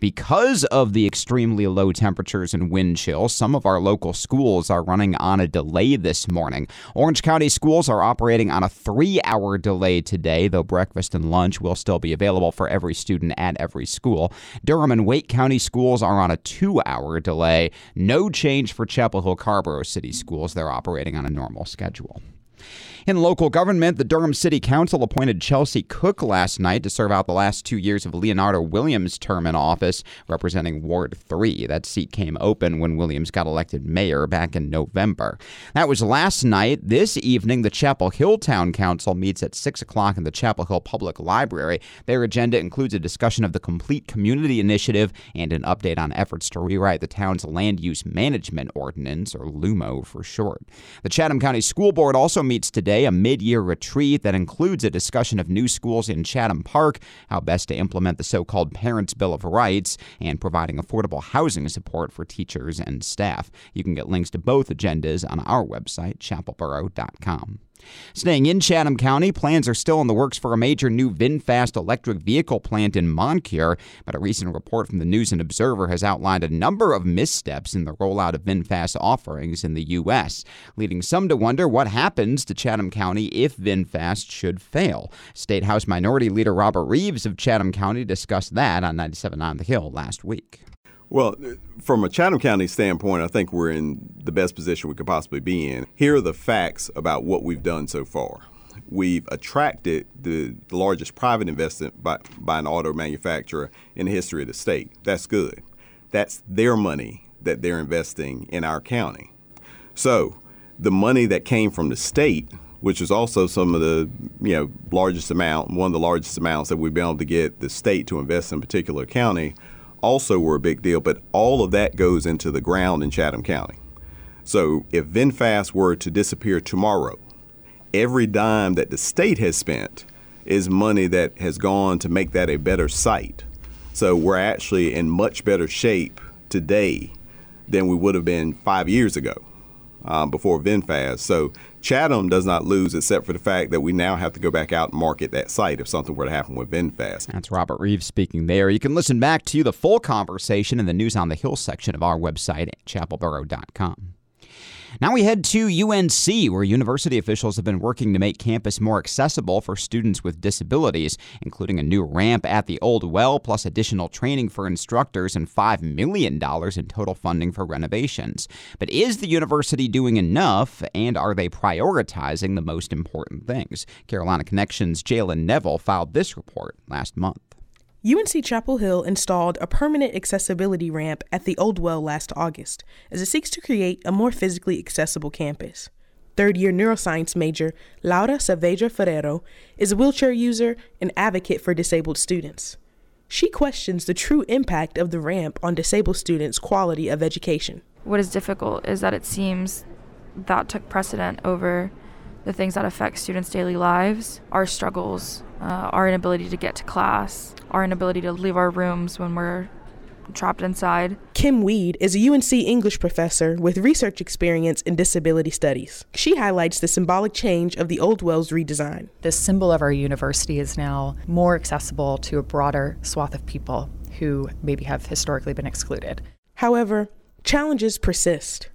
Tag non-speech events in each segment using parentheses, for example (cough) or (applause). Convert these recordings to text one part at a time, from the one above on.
Because of the extremely low temperatures and wind chill, some of our local schools are running on a delay this morning. Orange County schools are operating on a three hour delay today, though breakfast and lunch will still be available for every student at every school. Durham and Wake County schools are on a two hour delay. No change for Chapel Hill Carrboro City schools. They're operating on a normal schedule. In local government, the Durham City Council appointed Chelsea Cook last night to serve out the last two years of Leonardo Williams' term in office, representing Ward 3. That seat came open when Williams got elected mayor back in November. That was last night. This evening, the Chapel Hill Town Council meets at 6 o'clock in the Chapel Hill Public Library. Their agenda includes a discussion of the Complete Community Initiative and an update on efforts to rewrite the town's Land Use Management Ordinance, or LUMO for short. The Chatham County School Board also meets today a mid year retreat that includes a discussion of new schools in Chatham Park, how best to implement the so called Parents' Bill of Rights, and providing affordable housing support for teachers and staff. You can get links to both agendas on our website, chapelboro.com. Staying in Chatham County, plans are still in the works for a major new VinFast electric vehicle plant in Moncure, but a recent report from the News and Observer has outlined a number of missteps in the rollout of VinFast offerings in the U.S., leading some to wonder what happens to Chatham County if VinFast should fail. State House Minority Leader Robert Reives of Chatham County discussed that on 97 on the Hill last week. Well, from a Chatham County standpoint, I think we're in the best position we could possibly be in. Here are the facts about what we've done so far. We've attracted the, the largest private investment by, by an auto manufacturer in the history of the state. That's good. That's their money that they're investing in our county. So, the money that came from the state, which is also some of the you know largest amount, one of the largest amounts that we've been able to get the state to invest in a particular county, also were a big deal, but all of that goes into the ground in Chatham County. So if VinFast were to disappear tomorrow, every dime that the state has spent is money that has gone to make that a better site. So we're actually in much better shape today than we would have been five years ago um, before VinFast. So Chatham does not lose except for the fact that we now have to go back out and market that site if something were to happen with VinFast. That's Robert Reives speaking there. You can listen back to the full conversation in the News on the Hill section of our website at chapelboro.com. Now we head to UNC, where university officials have been working to make campus more accessible for students with disabilities, including a new ramp at the old well, plus additional training for instructors and $5 million in total funding for renovations. But is the university doing enough, and are they prioritizing the most important things? Carolina Connections' Jalen Neville filed this report last month. UNC Chapel Hill installed a permanent accessibility ramp at the Old Well last August as it seeks to create a more physically accessible campus. Third year neuroscience major Laura Saavedra Ferrero is a wheelchair user and advocate for disabled students. She questions the true impact of the ramp on disabled students' quality of education. What is difficult is that it seems that took precedent over the things that affect students' daily lives, our struggles, uh, our inability to get to class, our inability to leave our rooms when we're trapped inside. Kym Weed is a UNC English professor with research experience in disability studies. She highlights the symbolic change of the Old Wells redesign. The symbol of our university is now more accessible to a broader swath of people who maybe have historically been excluded. However, challenges persist.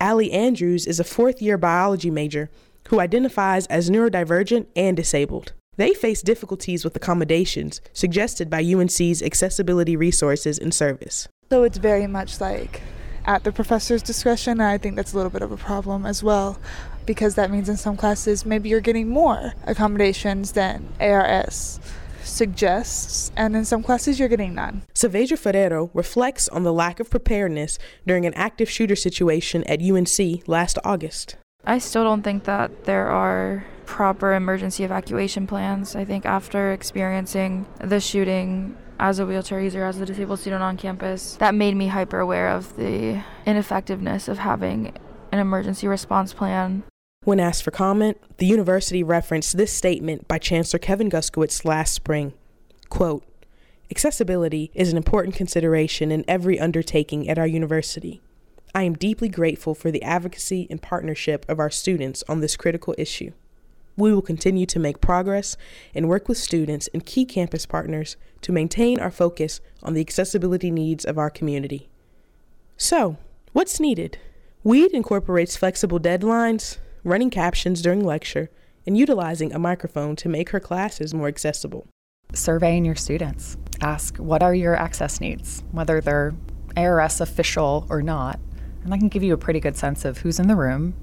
Allie Andrews is a fourth year biology major who identifies as neurodivergent and disabled. They face difficulties with accommodations suggested by UNC's accessibility resources and service. So it's very much like at the professor's discretion, and I think that's a little bit of a problem as well, because that means in some classes maybe you're getting more accommodations than ARS suggests, and in some classes you're getting none. Saavedra Ferrero reflects on the lack of preparedness during an active shooter situation at UNC last August. I still don't think that there are proper emergency evacuation plans. I think after experiencing the shooting as a wheelchair user, as a disabled student on campus, that made me hyper aware of the ineffectiveness of having an emergency response plan. When asked for comment, the university referenced this statement by Chancellor Kevin Guskiewicz last spring. Quote, Accessibility is an important consideration in every undertaking at our university. I am deeply grateful for the advocacy and partnership of our students on this critical issue. We will continue to make progress and work with students and key campus partners to maintain our focus on the accessibility needs of our community. So, what's needed? WEED incorporates flexible deadlines, running captions during lecture, and utilizing a microphone to make her classes more accessible. Surveying your students. Ask what are your access needs, whether they're ARS official or not, and that can give you a pretty good sense of who's in the room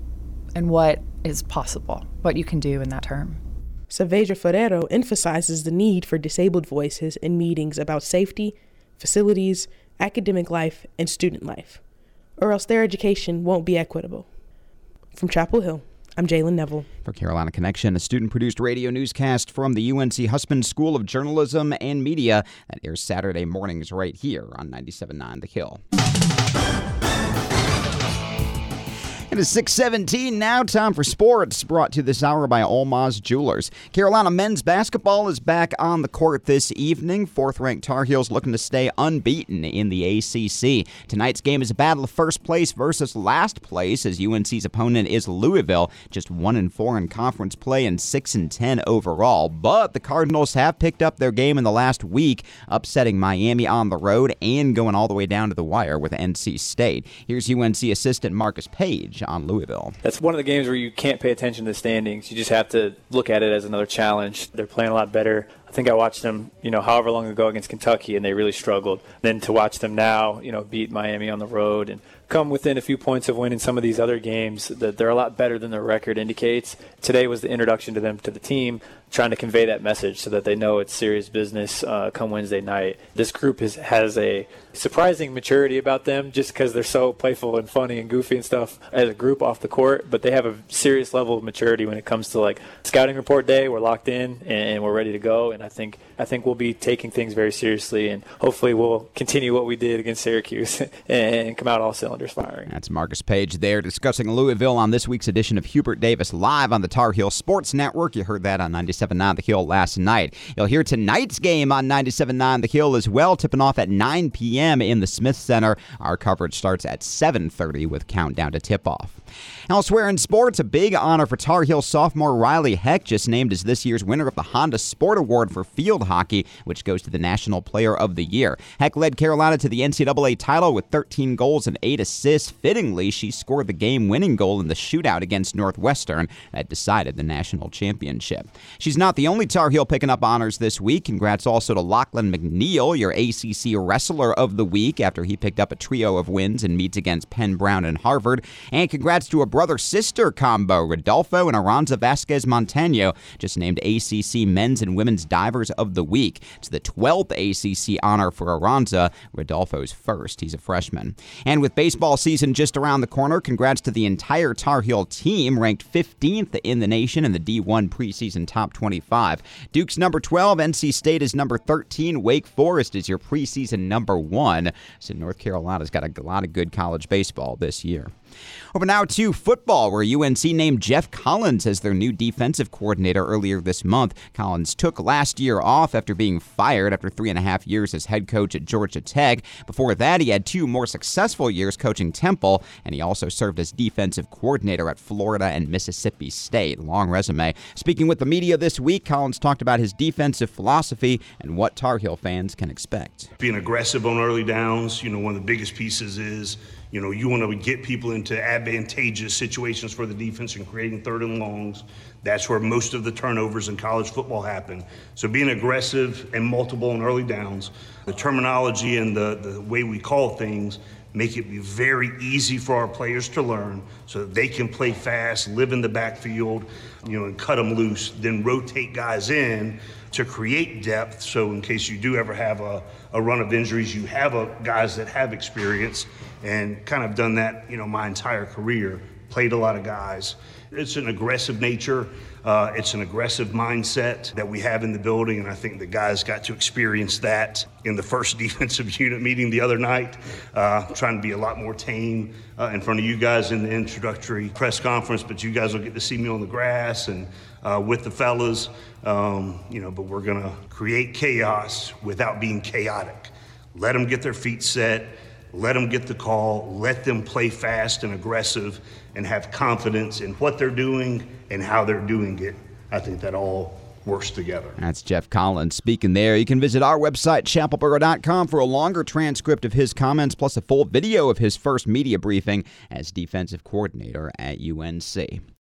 and what is possible, what you can do in that term. Saavedra Ferrero emphasizes the need for disabled voices in meetings about safety, facilities, academic life, and student life, or else their education won't be equitable. From Chapel Hill, I'm Jalen Neville. For Carolina Connection, a student produced radio newscast from the UNC Hussman School of Journalism and Media that airs Saturday mornings right here on 97.9 The Hill. It is 617 now. Time for sports, brought to this hour by Olmaz Jewelers. Carolina men's basketball is back on the court this evening. Fourth ranked Tar Heels looking to stay unbeaten in the ACC. Tonight's game is a battle of first place versus last place, as UNC's opponent is Louisville, just 1 and 4 in conference play and 6 and 10 overall. But the Cardinals have picked up their game in the last week, upsetting Miami on the road and going all the way down to the wire with NC State. Here's UNC assistant Marcus On Louisville. That's one of the games where you can't pay attention to the standings. You just have to look at it as another challenge. They're playing a lot better. I think I watched them, you know, however long ago against Kentucky, and they really struggled. Then to watch them now, you know, beat Miami on the road and come within a few points of winning some of these other games, that they're a lot better than their record indicates. Today was the introduction to them to the team trying to convey that message so that they know it's serious business uh, come Wednesday night. This group is, has a surprising maturity about them just because they're so playful and funny and goofy and stuff as a group off the court, but they have a serious level of maturity when it comes to like scouting report day. We're locked in and we're ready to go, and I think I think we'll be taking things very seriously, and hopefully we'll continue what we did against Syracuse (laughs) and come out all cylinders firing. That's Marcus Paige there discussing Louisville on this week's edition of Hubert Davis live on the Tar Heel Sports Network. You heard that on 97.9 The Hill last night. You'll hear tonight's game on 97.9 The Hill as well, tipping off at 9 p.m. in the Smith Center. Our coverage starts at 7:30 with countdown to tip-off. Elsewhere in sports, a big honor for Tar Heel sophomore Ryleigh Heck, just named as this year's winner of the Honda Sport Award for field hockey, which goes to the National Player of the Year. Heck led Carolina to the NCAA title with 13 goals and 8 assists. Fittingly, she scored the game winning goal in the shootout against Northwestern that decided the national championship. She's not the only Tar Heel picking up honors this week. Congrats also to Lachlan McNeil, your ACC Wrestler of the Week, after he picked up a trio of wins in meets against Penn Brown and Harvard. And congrats to a brother sister combo, Rodolfo and Aranza Vazquez Montano, just named ACC Men's and Women's Divers of the Week. It's the 12th ACC honor for Aranza, Rodolfo's first. He's a freshman. And with baseball season just around the corner, congrats to the entire Tar Heel team, ranked 15th in the nation in the D1 preseason top 25. Duke's number 12, NC State is number 13, Wake Forest is your preseason number one. So North Carolina's got a lot of good college baseball this year. Over now to football, where UNC named Geoff Collins as their new defensive coordinator earlier this month. Collins took last year off after being fired after three and a half years as head coach at Georgia Tech. Before that, he had two more successful years coaching Temple, and he also served as defensive coordinator at Florida and Mississippi State. Long resume. Speaking with the media this week, Collins talked about his defensive philosophy and what Tar Heel fans can expect. Being aggressive on early downs, you know, one of the biggest pieces is you know, you want to get people into advantageous situations for the defense and creating third and longs. That's where most of the turnovers in college football happen. So being aggressive and multiple and early downs, the terminology and the, the way we call things make it be very easy for our players to learn so that they can play fast, live in the backfield, you know, and cut them loose, then rotate guys in to create depth. So in case you do ever have a, a run of injuries, you have a, guys that have experience and kind of done that, you know, my entire career. Played a lot of guys. It's an aggressive nature. Uh, it's an aggressive mindset that we have in the building, and I think the guys got to experience that in the first (laughs) defensive unit meeting the other night. Uh, trying to be a lot more tame uh, in front of you guys in the introductory press conference, but you guys will get to see me on the grass and uh, with the fellas. Um, you know, but we're gonna create chaos without being chaotic. Let them get their feet set let them get the call, let them play fast and aggressive, and have confidence in what they're doing and how they're doing it. I think that all works together. That's Geoff Collins speaking there. You can visit our website, chapelboro.com, for a longer transcript of his comments, plus a full video of his first media briefing as defensive coordinator at UNC.